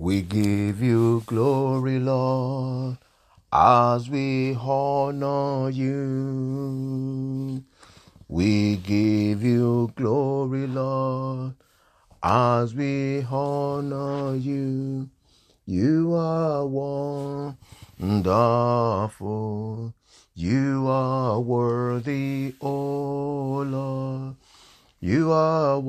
We give you glory, Lord, as we honor you. We give you glory, Lord, as we honor you. You are wonderful. You are worthy, O Lord. You are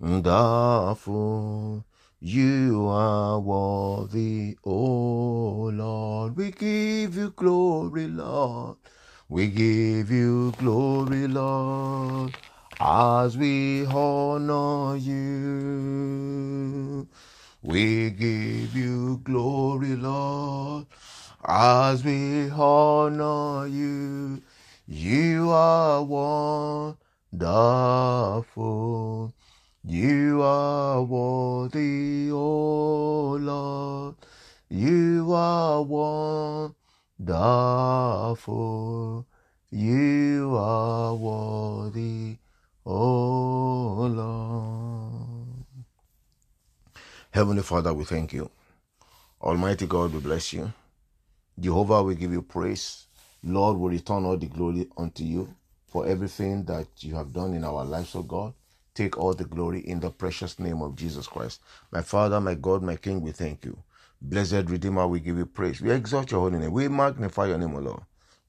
wonderful. You are worthy, O Lord. We give you glory, Lord. We give you glory, Lord, as we honor you. We give you glory, Lord, as we honor you. You are wonderful. You are worthy, O Lord. You are wonderful. You are worthy, O Lord. Heavenly Father, we thank you. Almighty God, we bless you. Jehovah, we give you praise. Lord, we return all the glory unto you for everything that you have done in our lives, O God. Take all the glory in the precious name of Jesus Christ. My Father, my God, my King, we thank you. Blessed Redeemer, we give you praise. We exalt your holy name. We magnify your name, O Lord.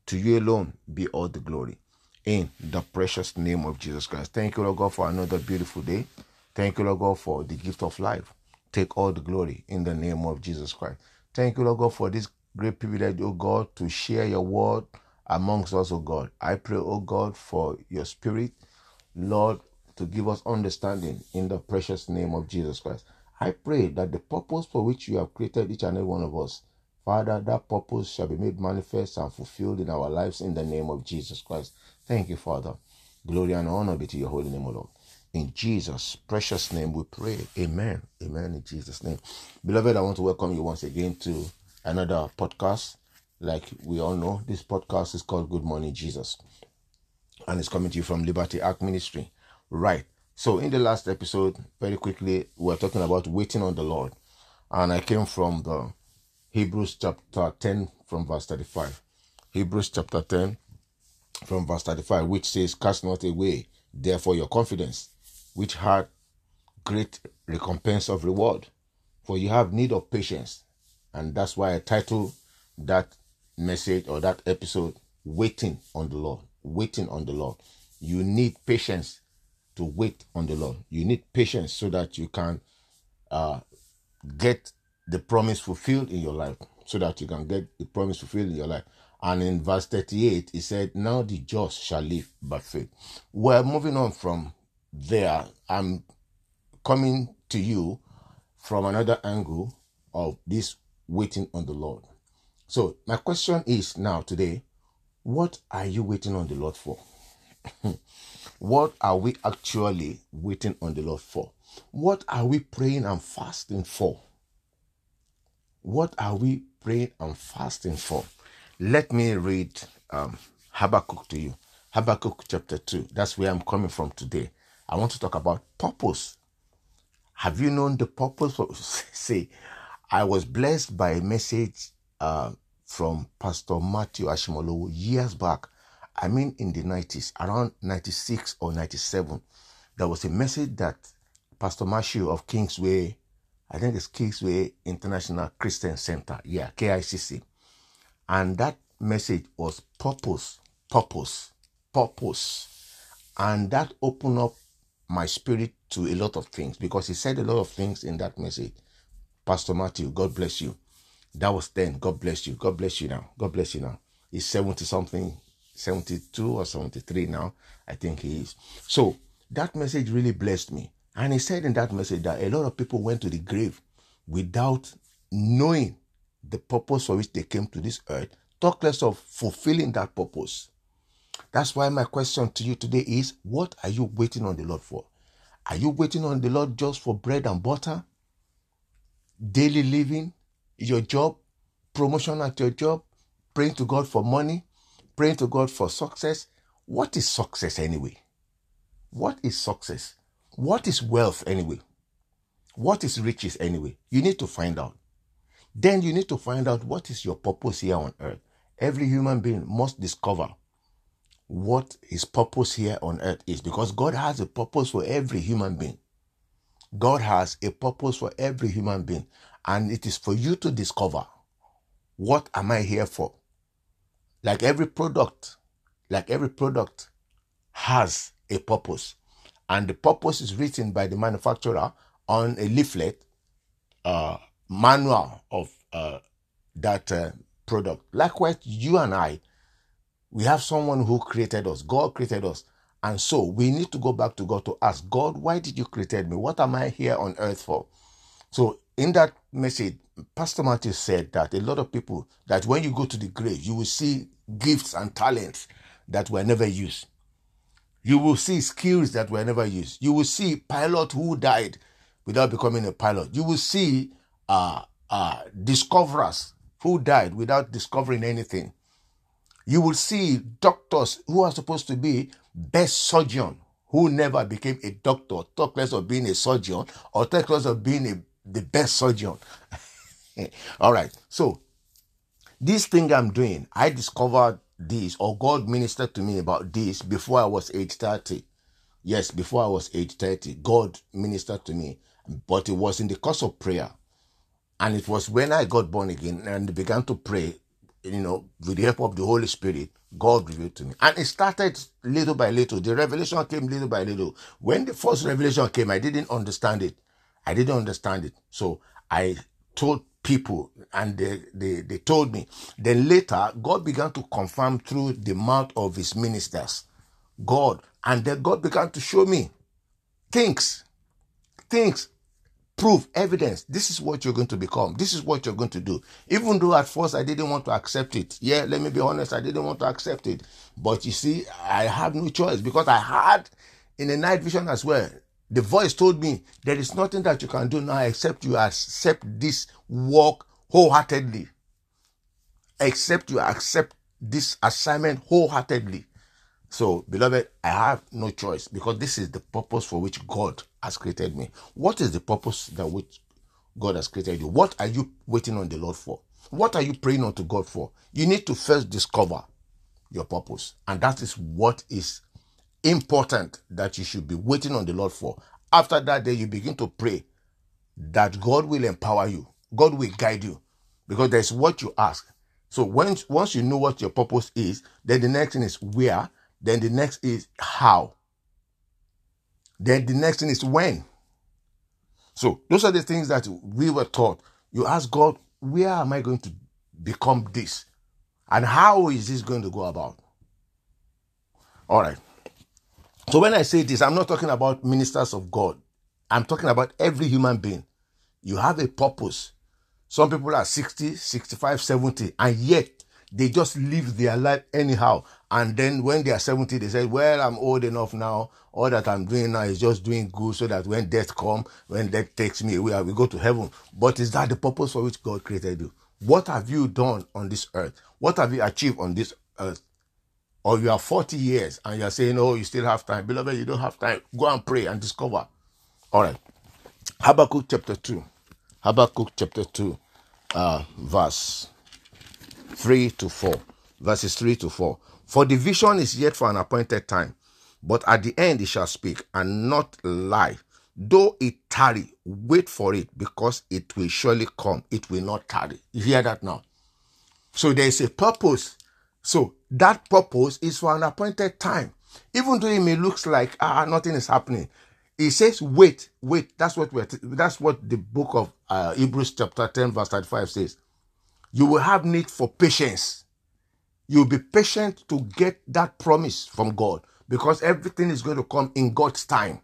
To you alone be all the glory. In the precious name of Jesus Christ. Thank you, Lord God, for another beautiful day. Thank you, Lord God, for the gift of life. Take all the glory in the name of Jesus Christ. Thank you, Lord God, for this great privilege, O God, to share your word amongst us, O God. I pray, O God, for your spirit, Lord, to give us understanding in the precious name of Jesus Christ. I pray that the purpose for which you have created each and every one of us, Father, that purpose shall be made manifest and fulfilled in our lives in the name of Jesus Christ. Thank you, Father. Glory and honor be to your holy name, O Lord. In Jesus' precious name we pray. Amen. Amen. In Jesus' name. Beloved, I want to welcome you once again to another podcast. Like we all know, this podcast is called Good Morning Jesus. And it's coming to you from Liberty Ark Ministry. Right. So in the last episode, very quickly, we are talking about waiting on the Lord. And I came from the Hebrews chapter 10 from verse 35. Hebrews chapter 10 from verse 35, which says, Cast not away, therefore, your confidence, which had great recompense of reward. For you have need of patience. And that's why I titled that message or that episode, Waiting on the Lord. Waiting on the Lord. You need patience to wait on the Lord. You need patience so that you can uh, get the promise fulfilled in your life. So that you can get the promise fulfilled in your life. And in verse 38, he said, Now the just shall live by faith. Well, moving on from there, I'm coming to you from another angle of this waiting on the Lord. So, my question is now today, what are you waiting on the Lord for? what are we actually waiting on the Lord for? What are we praying and fasting for? What are we praying and fasting for? Let me read um, Habakkuk to you. Habakkuk chapter 2. That's where I'm coming from today. I want to talk about purpose. Have you known the purpose? Say, I was blessed by a message uh, from Pastor Matthew Ashimolowo years back. I mean, in the 90s, around 96 or 97. There was a message that Pastor Matthew of Kingsway, I think it's Kingsway International Christian Center, yeah, KICC. And that message was purpose, purpose, purpose. And that opened up my spirit to a lot of things because he said a lot of things in that message. Pastor Matthew, God bless you. That was then. God bless you. God bless you now. God bless you now. He's 70 something, 72 or 73 now. I think he is. So that message really blessed me. And he said in that message that a lot of people went to the grave without knowing the purpose for which they came to this earth, talk less of fulfilling that purpose. That's why my question to you today is what are you waiting on the Lord for? Are you waiting on the Lord just for bread and butter? Daily living? Your job? Promotion at your job? Praying to God for money? Praying to God for success? What is success anyway? What is success? What is wealth anyway? What is riches anyway? You need to find out. Then you need to find out what is your purpose here on earth. Every human being must discover what his purpose here on earth is because God has a purpose for every human being. God has a purpose for every human being, and it is for you to discover what am I here for? Like every product, like every product has a purpose, and the purpose is written by the manufacturer on a leaflet, uh, manual of uh, that uh, product. Likewise, you and I, we have someone who created us. God created us. And so we need to go back to God to ask God, why did you create me? What am I here on earth for? So in that message, Pastor Matthew said that a lot of people that when you go to the grave, you will see gifts and talents that were never used. You will see skills that were never used. You will see pilot who died without becoming a pilot. You will see uh, uh, discoverers who died without discovering anything. You will see doctors who are supposed to be best surgeon who never became a doctor, talk less of being a surgeon, or talk less of being a, the best surgeon. Eh, All right. So, this thing I'm doing, I discovered this, or God ministered to me about this before I was age 30. Yes, before I was age 30, God ministered to me, but it was in the course of prayer. And it was when I got born again and began to pray, you know, with the help of the Holy Spirit, God revealed to me. And it started little by little. The revelation came little by little. When the first revelation came, I didn't understand it. I didn't understand it. So I told people and they, they, they told me. Then later, God began to confirm through the mouth of his ministers. God. And then God began to show me things, things proof, evidence. This is what you're going to become. This is what you're going to do. Even though at first I didn't want to accept it. Yeah, let me be honest, I didn't want to accept it. But you see, I have no choice because I had in a night vision as well. The voice told me there is nothing that you can do now except you accept this work wholeheartedly. Except you accept this assignment wholeheartedly. So, beloved, I have no choice because this is the purpose for which God has created me. What is the purpose that which God has created you? What are you waiting on the Lord for? What are you praying unto God for? You need to first discover your purpose. And that is what is important that you should be waiting on the Lord for. After that, day, you begin to pray that God will empower you. God will guide you because there's what you ask. So once, once you know what your purpose is, then the next thing is where then the next is how. Then the next thing is when. So those are the things that we were taught. You ask God, where am I going to become this? And how is this going to go about? All right. So when I say this, I'm not talking about ministers of God. I'm talking about every human being. You have a purpose. Some people are 60, 65, 70, and yet they just live their life anyhow. And then when they are 70, they say, well, I'm old enough now. All that I'm doing now is just doing good so that when death come, when death takes me away, I will go to heaven. But is that the purpose for which God created you? What have you done on this earth? What have you achieved on this earth? Or you are 40 years and you're saying, oh, you still have time. Beloved, you don't have time. Go and pray and discover. All right. Habakkuk chapter 2. Habakkuk chapter 2, uh, verse 3 to 4. Verses 3 to 4. For the vision is yet for an appointed time, but at the end it shall speak and not lie. Though it tarry, wait for it, because it will surely come. It will not tarry. You hear that now? So there is a purpose. So that purpose is for an appointed time. Even though it may looks like ah nothing is happening, it says wait, wait. That's what we're. That's what the book of uh, Hebrews chapter ten verse thirty five says you will have need for patience. You'll be patient to get that promise from God because everything is going to come in God's time.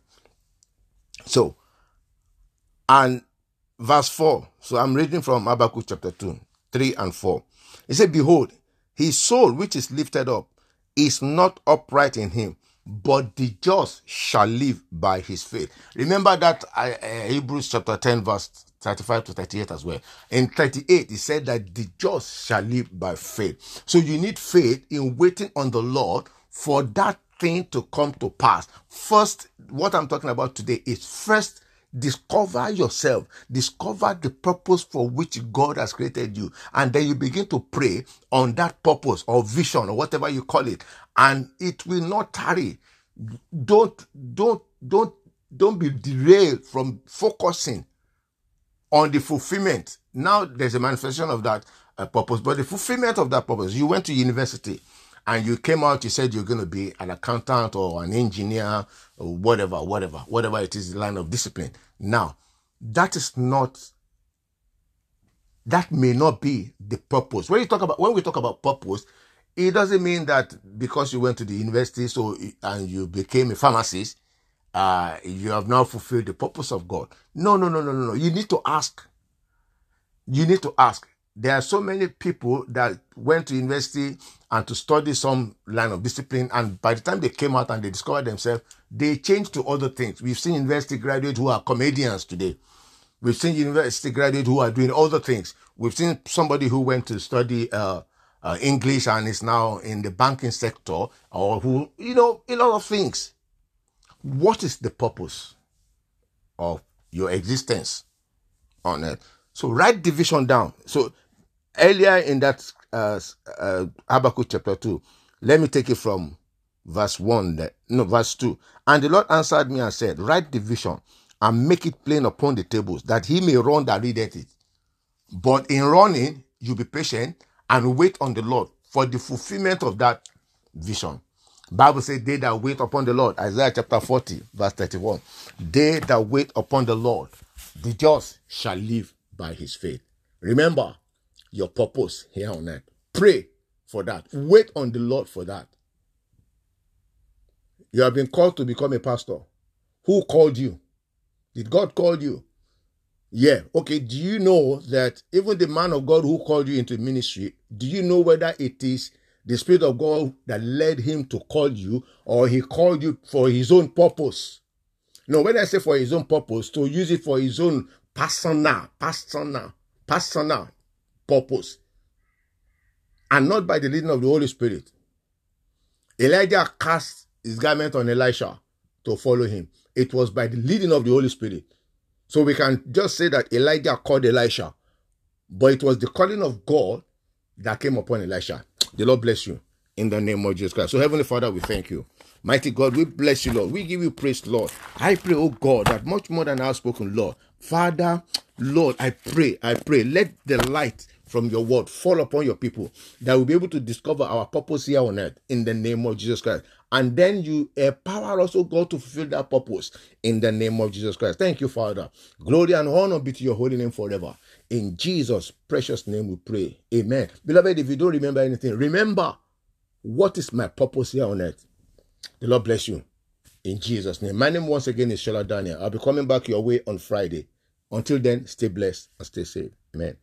So, and verse 4. So I'm reading from Habakkuk chapter 2, 3 and 4. He said, Behold, his soul which is lifted up is not upright in him, but the just shall live by his faith. Remember that uh, uh, Hebrews chapter 10, verse 35 to 38 as well. In 38, he said that the just shall live by faith. So you need faith in waiting on the Lord for that thing to come to pass. First, what I'm talking about today is first Discover yourself. Discover the purpose for which God has created you. And then you begin to pray on that purpose or vision or whatever you call it. And it will not tarry. Don't, don't, don't, don't be derailed from focusing on the fulfillment. Now there's a manifestation of that uh, purpose, but the fulfillment of that purpose. You went to university and you came out, you said you're going to be an accountant or an engineer or whatever, whatever, whatever it is, the line of discipline. Now, that is not, that may not be the purpose. When you talk about, when we talk about purpose, it doesn't mean that because you went to the university so and you became a pharmacist, uh, you have now fulfilled the purpose of God. No, no, no, no, no, no. You need to ask. You need to ask there are so many people that went to university and to study some line of discipline and by the time they came out and they discovered themselves they changed to other things. We've seen university graduates who are comedians today. We've seen university graduates who are doing other things. We've seen somebody who went to study uh, uh, english and is now in the banking sector or who you know a lot of things. What is the purpose of your existence on earth? So write division down. So earlier in that uh, uh, Habakkuk chapter 2, let me take it from verse 1, there, no, verse 2. And the Lord answered me and said, Write the vision and make it plain upon the tables, that he may run that readeth it. But in running, you be patient and wait on the Lord for the fulfillment of that vision. Bible says, They that wait upon the Lord, Isaiah chapter 40, verse 31. They that wait upon the Lord, the just shall live by his faith. Remember, your purpose here on earth. Pray for that. Wait on the Lord for that. You have been called to become a pastor. Who called you? Did God call you? Yeah. Okay. Do you know that even the man of God who called you into ministry, do you know whether it is the Spirit of God that led him to call you or he called you for his own purpose? No, when I say for his own purpose, to use it for his own personal, personal, personal purpose and not by the leading of the Holy Spirit. Elijah cast his garment on Elisha to follow him. It was by the leading of the Holy Spirit. So we can just say that Elijah called Elisha, but it was the calling of God that came upon Elisha. The Lord bless you in the name of Jesus Christ. So, Heavenly Father, we thank you. Mighty God, we bless you, Lord. We give you praise, Lord. I pray, oh God, that much more than I've spoken, Lord. Father, Lord, I pray, I pray, let the light from your word fall upon your people that we'll be able to discover our purpose here on earth in the name of Jesus Christ. And then you empower us, oh God, to fulfill that purpose in the name of Jesus Christ. Thank you, Father. Glory and honor be to your holy name forever. In Jesus' precious name we pray. Amen. Beloved, if you don't remember anything, remember what is my purpose here on earth. The Lord bless you. In Jesus' name. My name once again is Shola Daniel. I'll be coming back your way on Friday. Until then, stay blessed and stay safe. Amen.